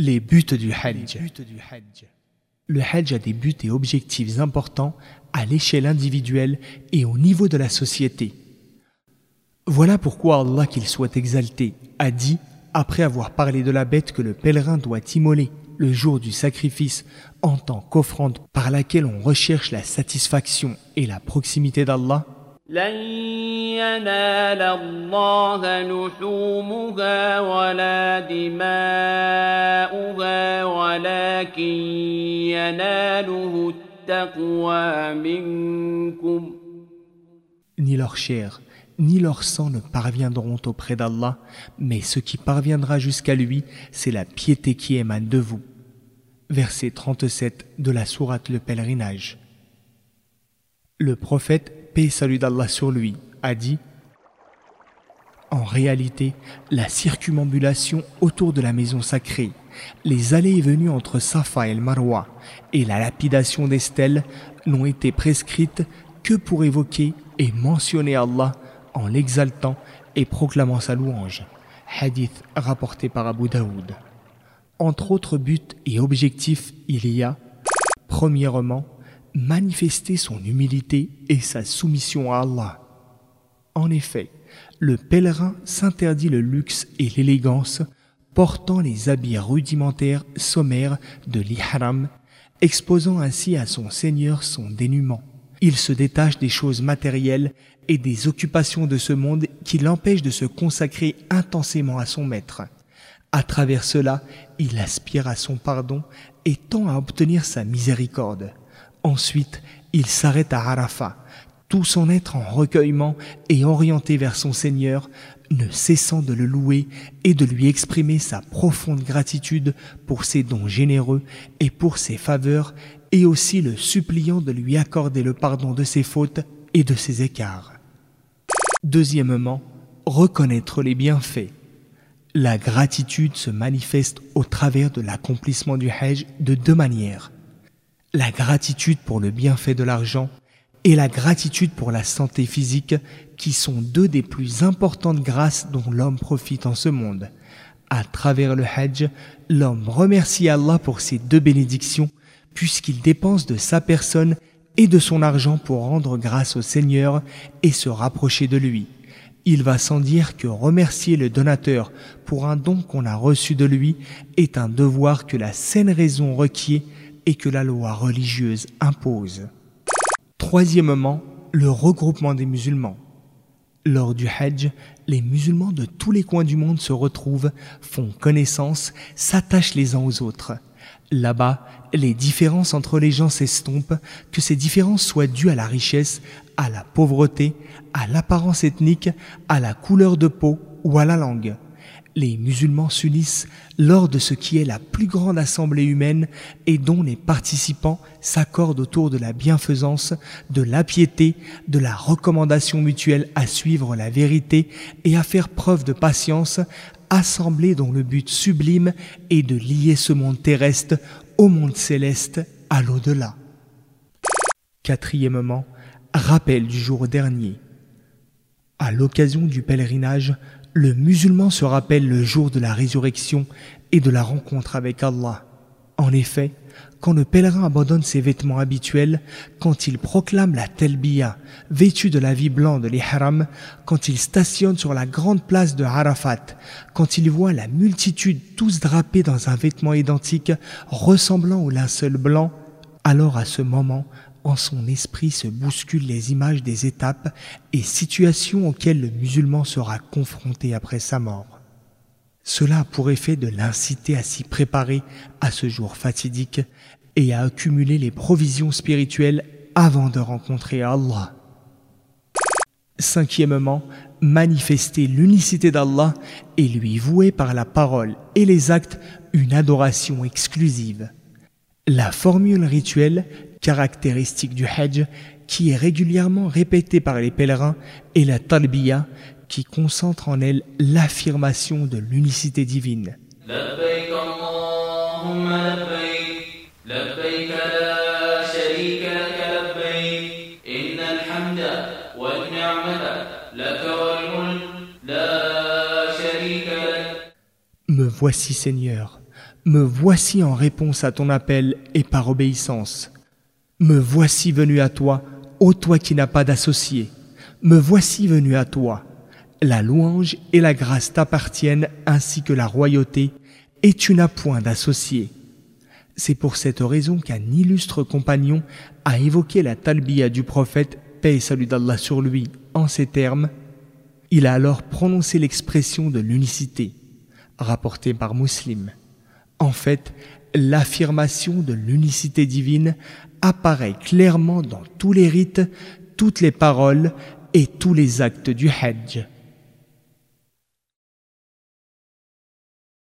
Les buts du Hajj. Le Hajj a des buts et objectifs importants à l'échelle individuelle et au niveau de la société. Voilà pourquoi Allah, qu'il soit exalté, a dit, après avoir parlé de la bête que le pèlerin doit immoler le jour du sacrifice en tant qu'offrande par laquelle on recherche la satisfaction et la proximité d'Allah, لن ينال الله لحومها ولا دماؤها ولكن يناله التقوى منكم ni leur chair, ni leur sang ne parviendront auprès d'Allah, mais ce qui parviendra jusqu'à lui, c'est la piété qui émane de vous. Verset 37 de la sourate Le Pèlerinage. Le prophète paix et salut d'Allah sur lui, a dit En réalité, la circumambulation autour de la maison sacrée, les allées et venues entre Safa et le Marwa et la lapidation des stèles n'ont été prescrites que pour évoquer et mentionner Allah en l'exaltant et proclamant sa louange. Hadith rapporté par Abu Daoud. Entre autres buts et objectifs, il y a, premièrement, manifester son humilité et sa soumission à Allah. En effet, le pèlerin s'interdit le luxe et l'élégance, portant les habits rudimentaires sommaires de l'ihram, exposant ainsi à son Seigneur son dénuement. Il se détache des choses matérielles et des occupations de ce monde qui l'empêchent de se consacrer intensément à son Maître. À travers cela, il aspire à son pardon et tend à obtenir sa miséricorde. Ensuite, il s'arrête à Arafat, tout son être en recueillement et orienté vers son Seigneur, ne cessant de le louer et de lui exprimer sa profonde gratitude pour ses dons généreux et pour ses faveurs, et aussi le suppliant de lui accorder le pardon de ses fautes et de ses écarts. Deuxièmement, reconnaître les bienfaits. La gratitude se manifeste au travers de l'accomplissement du Hajj de deux manières la gratitude pour le bienfait de l'argent et la gratitude pour la santé physique qui sont deux des plus importantes grâces dont l'homme profite en ce monde. À travers le Hajj, l'homme remercie Allah pour ces deux bénédictions puisqu'il dépense de sa personne et de son argent pour rendre grâce au Seigneur et se rapprocher de lui. Il va sans dire que remercier le donateur pour un don qu'on a reçu de lui est un devoir que la saine raison requiert et que la loi religieuse impose. Troisièmement, le regroupement des musulmans. Lors du Hajj, les musulmans de tous les coins du monde se retrouvent, font connaissance, s'attachent les uns aux autres. Là-bas, les différences entre les gens s'estompent, que ces différences soient dues à la richesse, à la pauvreté, à l'apparence ethnique, à la couleur de peau ou à la langue les musulmans s'unissent lors de ce qui est la plus grande assemblée humaine et dont les participants s'accordent autour de la bienfaisance, de la piété, de la recommandation mutuelle à suivre la vérité et à faire preuve de patience, assemblée dont le but sublime est de lier ce monde terrestre au monde céleste à l'au-delà. Quatrièmement, rappel du jour dernier. À l'occasion du pèlerinage, le musulman se rappelle le jour de la résurrection et de la rencontre avec Allah. En effet, quand le pèlerin abandonne ses vêtements habituels, quand il proclame la telbiya, vêtu de la vie blanc de l'ihram, quand il stationne sur la grande place de Arafat, quand il voit la multitude tous drapés dans un vêtement identique ressemblant au linceul blanc, alors à ce moment, en son esprit se bousculent les images des étapes et situations auxquelles le musulman sera confronté après sa mort. Cela a pour effet de l'inciter à s'y préparer à ce jour fatidique et à accumuler les provisions spirituelles avant de rencontrer Allah. Cinquièmement, manifester l'unicité d'Allah et lui vouer par la parole et les actes une adoration exclusive. La formule rituelle caractéristique du Hajj qui est régulièrement répétée par les pèlerins est la talbiya qui concentre en elle l'affirmation de l'unicité divine. Me voici Seigneur, Me voici en réponse à ton appel et par obéissance. Me voici venu à toi, ô toi qui n'as pas d'associé. Me voici venu à toi. La louange et la grâce t'appartiennent ainsi que la royauté, et tu n'as point d'associé. C'est pour cette raison qu'un illustre compagnon a évoqué la talbiya du prophète, paix et salut d'Allah sur lui, en ces termes. Il a alors prononcé l'expression de l'unicité, rapportée par Muslim. En fait, l'affirmation de l'unicité divine apparaît clairement dans tous les rites, toutes les paroles et tous les actes du Hajj.